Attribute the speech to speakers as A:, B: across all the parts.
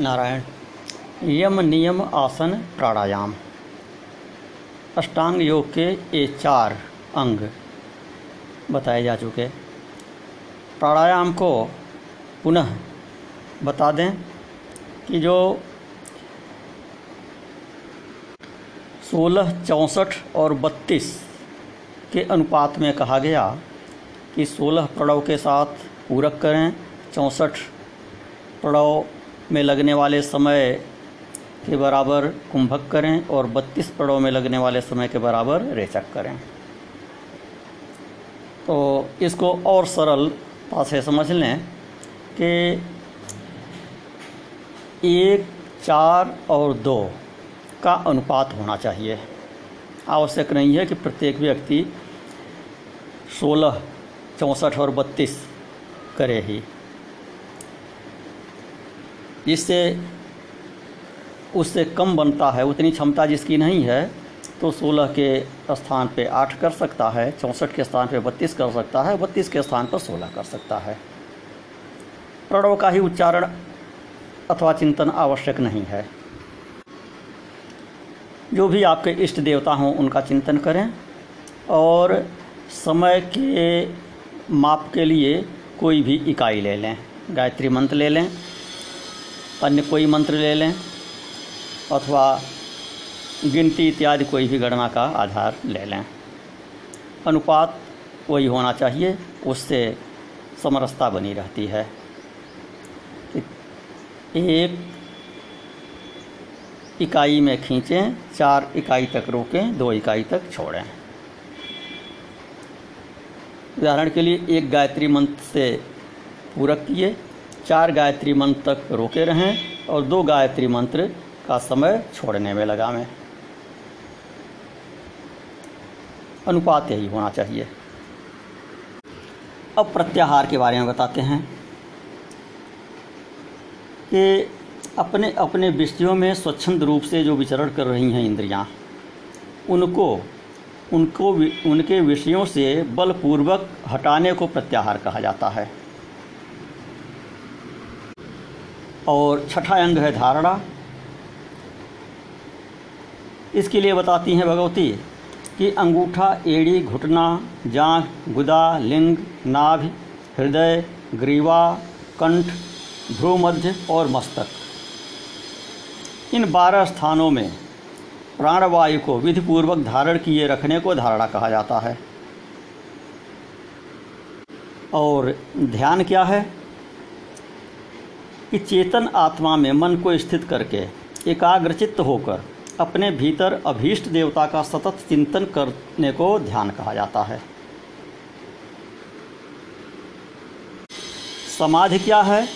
A: नारायण। यम नियम आसन प्राणायाम। अष्टांग योग के ये चार अंग बताए जा चुके प्राणायाम को पुनः बता दें कि जो सोलह, चौंसठ और बत्तीस के अनुपात में कहा गया कि सोलह प्रणव के साथ पूरक करें, चौंसठ प्रणव में लगने वाले समय के बराबर कुंभक करें और बत्तीस पड़ों में लगने वाले समय के बराबर रेचक करें। तो इसको और सरलता से समझ लें कि एक, चार और दो का अनुपात होना चाहिए। आवश्यक नहीं है कि प्रत्येक व्यक्ति सोलह, चौंसठ और बत्तीस करे ही। जिससे उससे कम बनता है, उतनी क्षमता जिसकी नहीं है तो सोलह के स्थान पे आठ कर सकता है, चौंसठ के स्थान पे बत्तीस कर सकता है, बत्तीस के स्थान पर सोलह कर सकता है। प्रणव का ही उच्चारण अथवा चिंतन आवश्यक नहीं है। जो भी आपके इष्ट देवता हों, उनका चिंतन करें, और समय के माप के लिए कोई भी इकाई ले लें, गायत्री मंत्र ले लें अन्य कोई मंत्र ले लें, अथवा गिनती इत्यादि कोई भी गणना का आधार ले लें। अनुपात वही होना चाहिए, उससे समरसता बनी रहती है। एक, इकाई में खींचें, चार इकाई तक रोकें, दो इकाई तक छोड़ें। उदाहरण के लिए एक गायत्री मंत्र से पूरक किए चार गायत्री मंत्र तक रोके रहें और दो गायत्री मंत्र का समय छोड़ने में लगा में अनुपात यही होना चाहिए। अब प्रत्याहार के बारे में बताते हैं कि अपने अपने विषयों में स्वच्छंद रूप से जो विचरण कर रही हैं इंद्रियाँ, उनको उनको उनके विषयों से बलपूर्वक हटाने को प्रत्याहार कहा जाता है। और छठा अंग है धारणा। इसके लिए बताती हैं भगवती कि अंगूठा, एड़ी, घुटना, जांघ, गुदा, लिंग, नाभि, हृदय, ग्रीवा, कंठ, भ्रूमध्य और मस्तक। इन बारह स्थानों में प्राणवायु को विधिपूर्वक धारण किए रखने को धारणा कहा जाता है। और ध्यान क्या है? कि चेतन आत्मा में मन को स्थित करके एकाग्रचित्त होकर अपने भीतर अभीष्ट देवता का सतत चिंतन करने को ध्यान कहा जाता है। समाधि क्या है?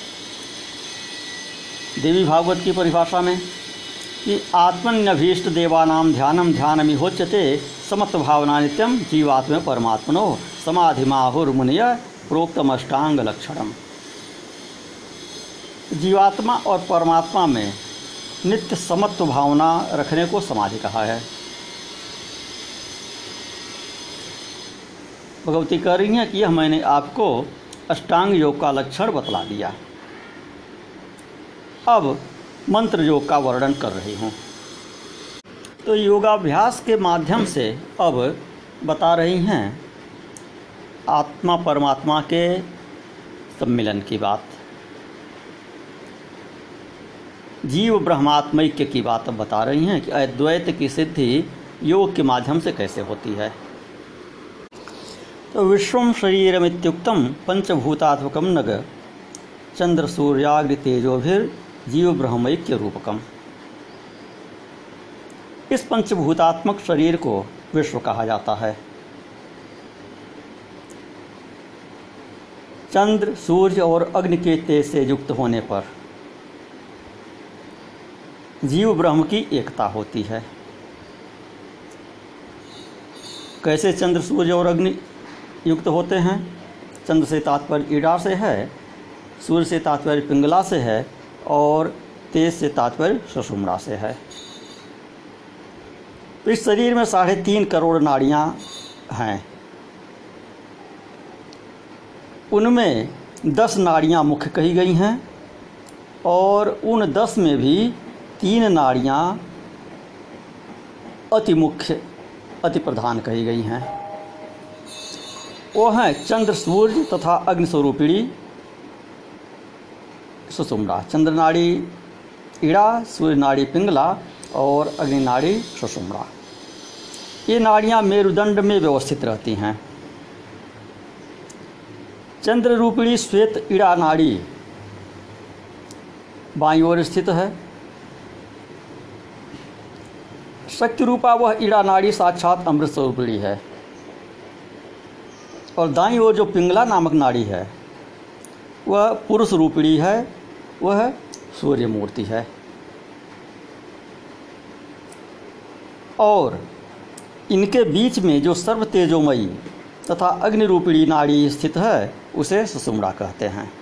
A: देवी भागवत की परिभाषा में, कि आत्मन्यभीष्ट देवानाम ध्यानम ध्यानमि होच्यते समत्व भावना नित्यम जीवात्म परमात्मनो समाधि प्रोक्तम अष्टांग लक्षणम जीवात्मा और परमात्मा में नित्य समत्व भावना रखने को समाधि कहा है। भगवती कह रही हैं कि यह मैंने आपको अष्टांग योग का लक्षण बतला दिया। अब मंत्र योग का वर्णन कर रही हूँ। तो योगाभ्यास के माध्यम से अब बता रही हैं, आत्मा परमात्मा के सम्मिलन की बात। जीव ब्रह्मात्मैक्य की बात अब बता रही हैं कि अद्वैत की सिद्धि योग के माध्यम से कैसे होती है। तो विश्व शरीरमित्युक्तम पंचभूतात्मक नग। चंद्र सूर्याग्र तेजोभिर जीव ब्रह्मैक्य रूपकम। इस पंचभूतात्मक शरीर को विश्व कहा जाता है। चंद्र, सूर्य और अग्नि के तेज से युक्त होने पर जीव ब्रह्म की एकता होती है। कैसे चंद्र, सूर्य और अग्नि युक्त होते हैं? चंद्र से तात्पर्य ईडा से है, सूर्य से तात्पर्य पिंगला से है और तेज से तात्पर्य सुषुम्ना से है। तो इस शरीर में साढ़े तीन करोड़ नाड़ियाँ हैं। उनमें दस नाड़ियाँ मुख्य कही गई हैं और उन दस में भी तीन नाड़ियाँ अति मुख्य अति प्रधान कही गई हैं। वो हैं चंद्र सूर्य तथा अग्नि स्वरूपिणी, सुषुम्ना। चंद्र नाड़ी ईड़ा सूर्य नाड़ी पिंगला और अग्नि नाड़ी सुषुम्ना। ये नाड़ियाँ मेरुदंड में व्यवस्थित रहती हैं। चंद्र रूपिणी श्वेत ईड़ा नाड़ी बाई ओर स्थित है। शक्ति रूपा वह ईड़ा नाड़ी साक्षात अमृत स्वरूपिणी है। और दाई ओर जो पिंगला नामक नाड़ी है, वह पुरुष रूपिणी है, वह सूर्य मूर्ति है। और इनके बीच में जो सर्व तेजोमयी तथा अग्नि रूपिणी नाड़ी स्थित है, उसे सुषुम्ना कहते हैं।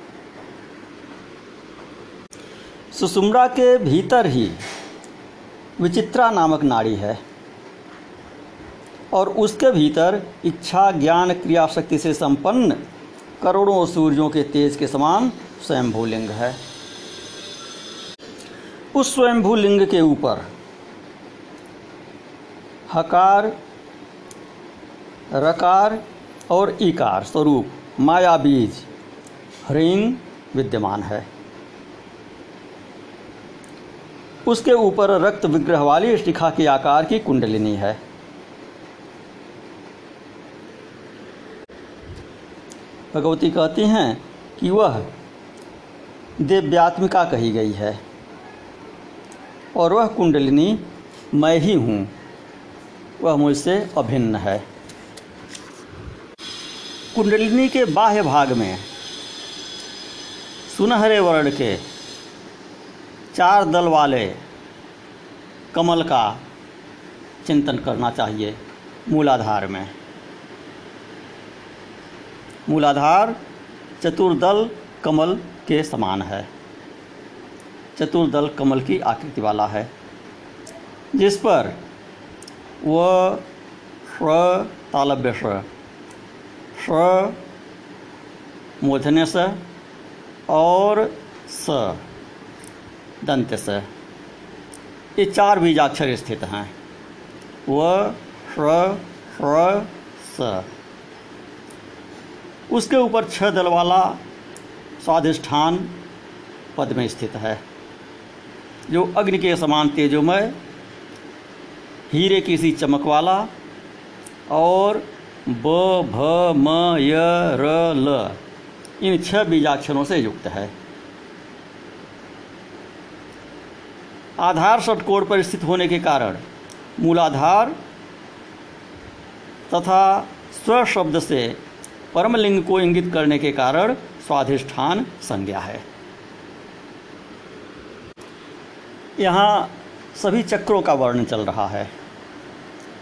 A: सुषुम्ना के भीतर ही विचित्रा नामक नाड़ी है और उसके भीतर इच्छा, ज्ञान क्रिया शक्ति से संपन्न करोड़ों सूर्यों के तेज के समान स्वयंभू लिंग है। उस स्वयंभू लिंग के ऊपर हकार, रकार और इकार स्वरूप, माया बीज ह्रीं विद्यमान है। उसके ऊपर रक्त विग्रह वाली शिखा के आकार की कुंडलिनी है। भगवती कहती हैं कि वह दिव्यात्मिका कही गई है और वह कुंडलिनी मैं ही हूँ। वह मुझसे अभिन्न है। कुंडलिनी के बाह्य भाग में सुनहरे वर्ण के चार दल वाले कमल का चिंतन करना चाहिए मूलाधार में। मूलाधार चतुर्दल कमल के समान है। चतुर्दल कमल की आकृति वाला है, जिस पर व, श, तालव्य, श श मूर्धन्य स और स। दंत स। ये चार बीजाक्षर स्थित हैं। व स। उसके ऊपर छह दल वाला स्वाधिष्ठान पद में स्थित है। जो अग्नि के समान तेजोमय, हीरे की सी चमक वाला और ब, भ, म, य, र, ल, इन छह बीजाक्षरों से युक्त है। आधार षटकोण पर स्थित होने के कारण मूलाधार तथा स्व शब्द से परमलिंग को इंगित करने के कारण स्वाधिष्ठान संज्ञा है। यहाँ सभी चक्रों का वर्णन चल रहा है।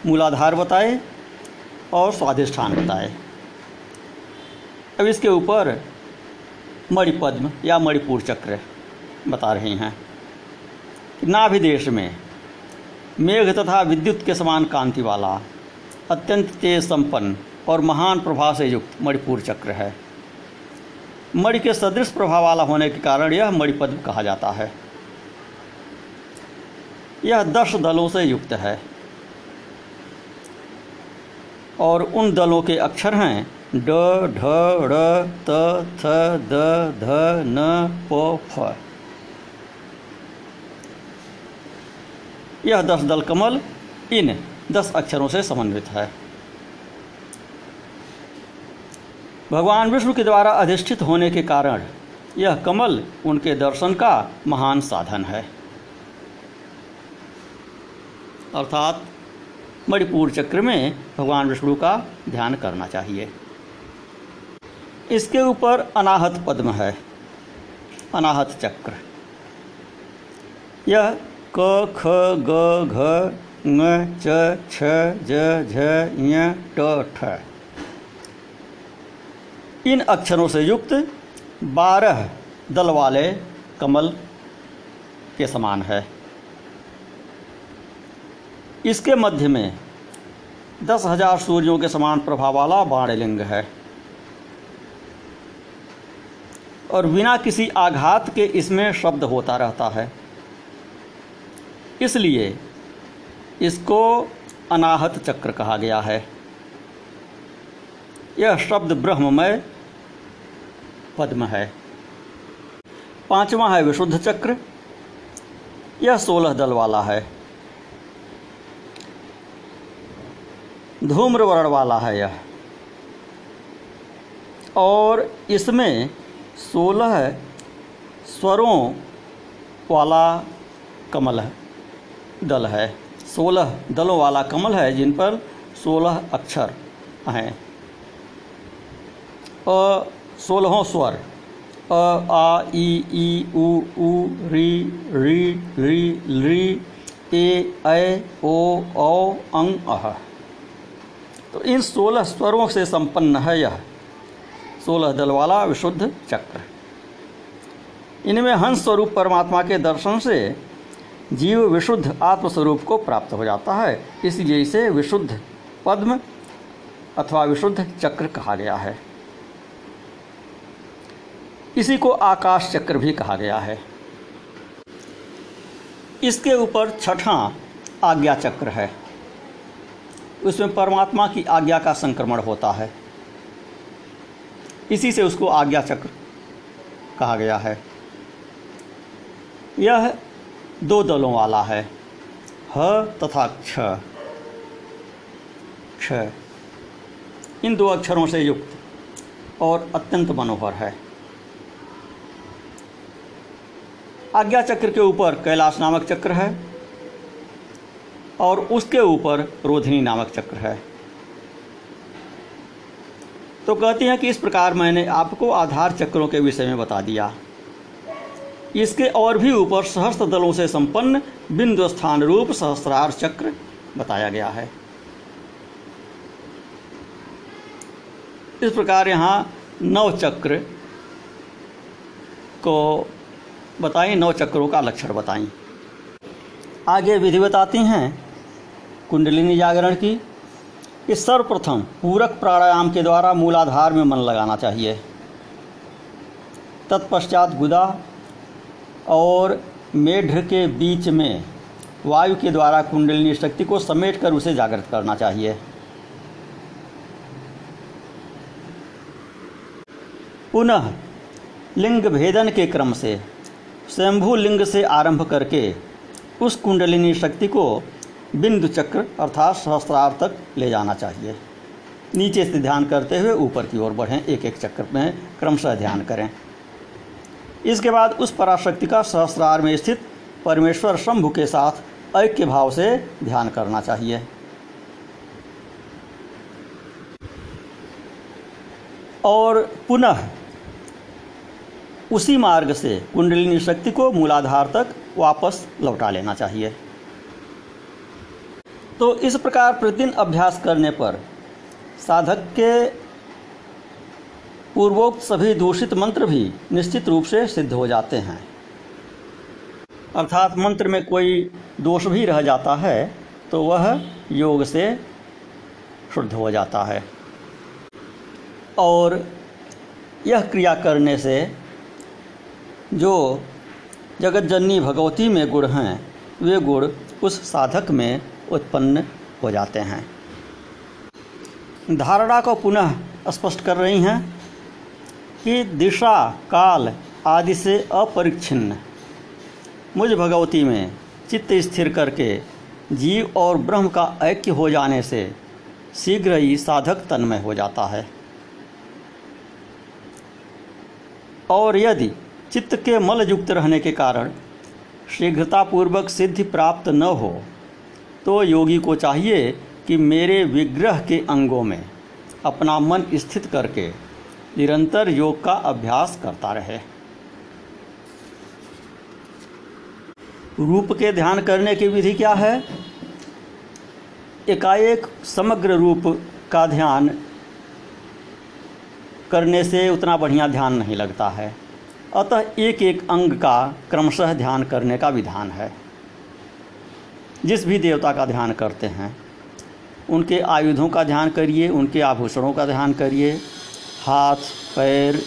A: मूलाधार बताए और स्वाधिष्ठान बताए। अब इसके ऊपर मणिपद्म या मणिपुर चक्र बता रहे हैं। नाभिदेश में, मेघ तथा विद्युत के समान कांति वाला, अत्यंत तेज संपन्न और महान प्रभाव से युक्त मणिपुर चक्र है। मणि के सदृश प्रभाव वाला होने के कारण यह मणिपद्म कहा जाता है। यह दस दलों से युक्त है और उन दलों के अक्षर हैं ड, ढ, ड़, त, थ, द, ध, न, प, फ। यह दस दल कमल इन दस अक्षरों से समन्वित है। भगवान विष्णु के द्वारा अधिष्ठित होने के कारण यह कमल उनके दर्शन का महान साधन है। अर्थात मणिपुर चक्र में भगवान विष्णु का ध्यान करना चाहिए। इसके ऊपर अनाहत पद्म है। अनाहत चक्र। यह क, ख, ग, घ, ङ, च, छ, ज, झ, ञ, ट, ठ। इन अक्षरों से युक्त बारह दल वाले कमल के समान है। इसके मध्य में दस हज़ार सूर्यों के समान प्रभाव वाला बाणलिंग है। और बिना किसी आघात के इसमें शब्द होता रहता है। इसलिए इसको अनाहत चक्र कहा गया है। यह शब्द ब्रह्ममय पद्म है। पांचवा है विशुद्ध चक्र। यह सोलह दल वाला है। धूम्र वर्ण वाला है यह। और इसमें सोलह स्वरों वाला कमल है। दल है। सोलह दलों वाला कमल है जिन पर सोलह अक्षर हैं। अ, सोलहों स्वर। अ, आ, ई ई, उ उ, री री री री ए, ऐ, ओ, औ अंग अह। तो इन सोलह स्वरों से संपन्न है यह। सोलह दल वाला विशुद्ध चक्र। इनमें हंस स्वरूप परमात्मा के दर्शन से जीव विशुद्ध आत्मस्वरूप को प्राप्त हो जाता है। इसलिए इसे विशुद्ध पद्म अथवा विशुद्ध चक्र कहा गया है। इसी को आकाश चक्र भी कहा गया है। इसके ऊपर छठा आज्ञा चक्र है। उसमें परमात्मा की आज्ञा का संक्रमण होता है। इसी से उसको आज्ञा चक्र कहा गया है। यह दो दलों वाला है। ह तथा क्ष। क्ष। इन दो अक्षरों से युक्त और अत्यंत मनोहर है। आज्ञा चक्र के ऊपर कैलाश नामक चक्र है और उसके ऊपर रोधिनी नामक चक्र है। तो कहती हैं कि इस प्रकार मैंने आपको आधार चक्रों के विषय में बता दिया। इसके और भी ऊपर सहस्त्र दलों से संपन्न बिंदु स्थान रूप सहस्त्रार चक्र बताया गया है। इस प्रकार यहाँ नव चक्र को बताई नौ चक्रों का लक्षण बताई आगे विधि बताती हैं कुंडलिनी जागरण की। इस सर्वप्रथम पूरक प्राणायाम के द्वारा मूलाधार में मन लगाना चाहिए। तत्पश्चात गुदा और मेढ्र के बीच में वायु के द्वारा कुंडलिनी शक्ति को समेट कर उसे जागृत करना चाहिए। पुनः लिंग भेदन के क्रम से स्वयंभू लिंग से आरंभ करके उस कुंडलिनी शक्ति को बिंदु चक्र अर्थात सहस्त्रार तक ले जाना चाहिए। नीचे से ध्यान करते हुए ऊपर की ओर बढ़ें एक एक चक्र में क्रमशः ध्यान करें। इसके बाद उस पराशक्ति का सहस्रार में स्थित परमेश्वर शंभु के साथ ऐक्य भाव से ध्यान करना चाहिए। और पुनः उसी मार्ग से कुंडलिनी शक्ति को मूलाधार तक वापस लौटा लेना चाहिए। तो इस प्रकार प्रतिदिन अभ्यास करने पर साधक के पूर्वोक्त सभी दूषित मंत्र भी निश्चित रूप से सिद्ध हो जाते हैं। अर्थात मंत्र में कोई दोष भी रह जाता है तो वह योग से शुद्ध हो जाता है। और यह क्रिया करने से जो जगत जननी भगवती में गुण हैं, वे गुण उस साधक में उत्पन्न हो जाते हैं। धारणा को पुनः स्पष्ट कर रही हैं। कि दिशा, काल आदि से अपरिच्छिन्न। मुझ भगवती में चित्त स्थिर करके जीव और ब्रह्म का ऐक्य हो जाने से शीघ्र ही साधक तन्मय हो जाता है। और यदि चित्त के मल युक्त रहने के कारण शीघ्रतापूर्वक सिद्धि प्राप्त न हो तो योगी को चाहिए कि मेरे विग्रह के अंगों में अपना मन स्थित करके निरंतर योग का अभ्यास करता रहे। रूप के ध्यान करने की विधि क्या है? एकाएक समग्र रूप का ध्यान करने से उतना बढ़िया ध्यान नहीं लगता है। अतः एक एक अंग का क्रमशः ध्यान करने का विधान है। जिस भी देवता का ध्यान करते हैं, उनके आयुधों का ध्यान करिए, उनके आभूषणों का ध्यान करिए हाथ, पैर,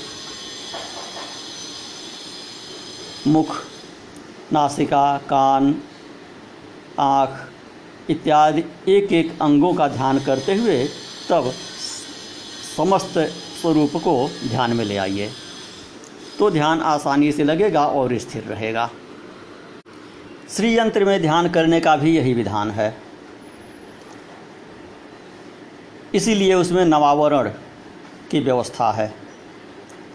A: मुख, नासिका, कान, आँख इत्यादि एक एक अंगों का ध्यान करते हुए तब समस्त स्वरूप को ध्यान में ले आइए। तो ध्यान आसानी से लगेगा और स्थिर रहेगा। श्री यंत्र में ध्यान करने का भी यही विधान है। इसीलिए उसमें नवावरण की व्यवस्था है।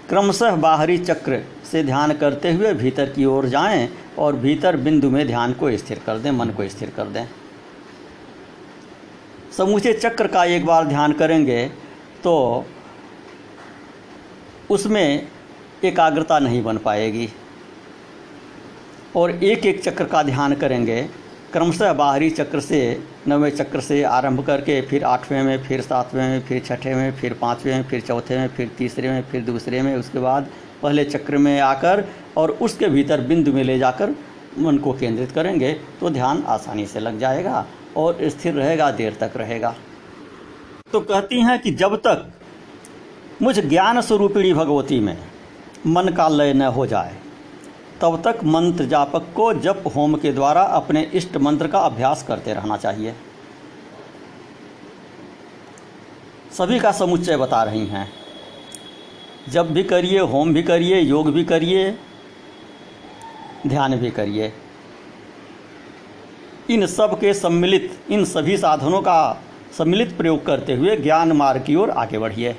A: क्रमशः बाहरी चक्र से ध्यान करते हुए भीतर की ओर जाएँ और भीतर बिंदु में ध्यान को स्थिर कर दें, मन को स्थिर कर दें। समूचे चक्र का एक बार ध्यान करेंगे तो उसमें एकाग्रता नहीं बन पाएगी। और एक एक चक्र का ध्यान करेंगे क्रमशः बाहरी चक्र से, नवे चक्र से आरंभ करके फिर आठवें में, फिर सातवें में, फिर छठे में, फिर पाँचवें में फिर चौथे में, फिर तीसरे में, फिर दूसरे में, उसके बाद पहले चक्र में आकर और उसके भीतर बिंदु में ले जाकर मन को केंद्रित करेंगे तो ध्यान आसानी से लग जाएगा और स्थिर रहेगा, देर तक रहेगा। तो कहती हैं कि जब तक मुझ ज्ञान स्वरूपिणी भगवती में मन का लय न हो जाए तब तक मंत्र जापक को जप होम के द्वारा अपने इष्ट मंत्र का अभ्यास करते रहना चाहिए। सभी का समुच्चय बता रही हैं। जब भी करिए, होम भी करिए, योग भी करिए, ध्यान भी करिए। इन सब के सम्मिलित, इन सभी साधनों का सम्मिलित प्रयोग करते हुए ज्ञान मार्ग की ओर आगे बढ़िए।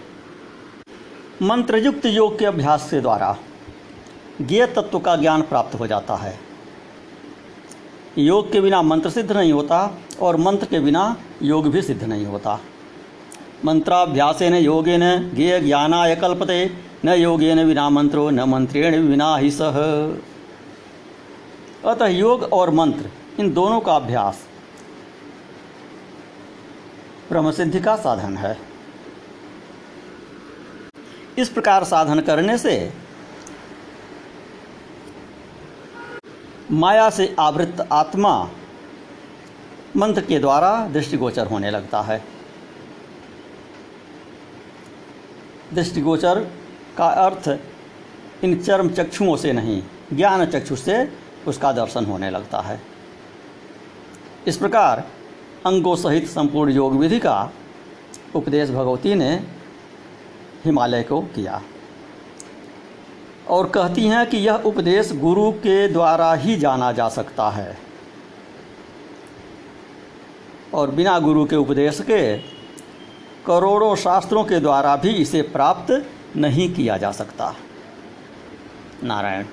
A: मंत्रयुक्त योग के अभ्यास के द्वारा ज्ञेय तत्व का ज्ञान प्राप्त हो जाता है। योग के बिना मंत्र सिद्ध नहीं होता और मंत्र के बिना योग भी सिद्ध नहीं होता। मंत्राभ्यास न योगे न ज्ञेय ज्ञानाय कल्पते, न योगेन बिना मंत्रो, न मंत्रेण बिना ही सह अतः योग और मंत्र, इन दोनों का अभ्यास ब्रह्म सिद्धि का साधन है। इस प्रकार साधन करने से माया से आवृत आत्मा मंत्र के द्वारा दृष्टिगोचर होने लगता है। दृष्टिगोचर का अर्थ इन चर्म चक्षुओं से नहीं, ज्ञान चक्षु से उसका दर्शन होने लगता है। इस प्रकार अंगों सहित संपूर्ण योग विधि का उपदेश भगवती ने हिमालय को किया। और कहती हैं कि यह उपदेश गुरु के द्वारा ही जाना जा सकता है। और बिना गुरु के उपदेश के करोड़ों शास्त्रों के द्वारा भी इसे प्राप्त नहीं किया जा सकता। नारायण।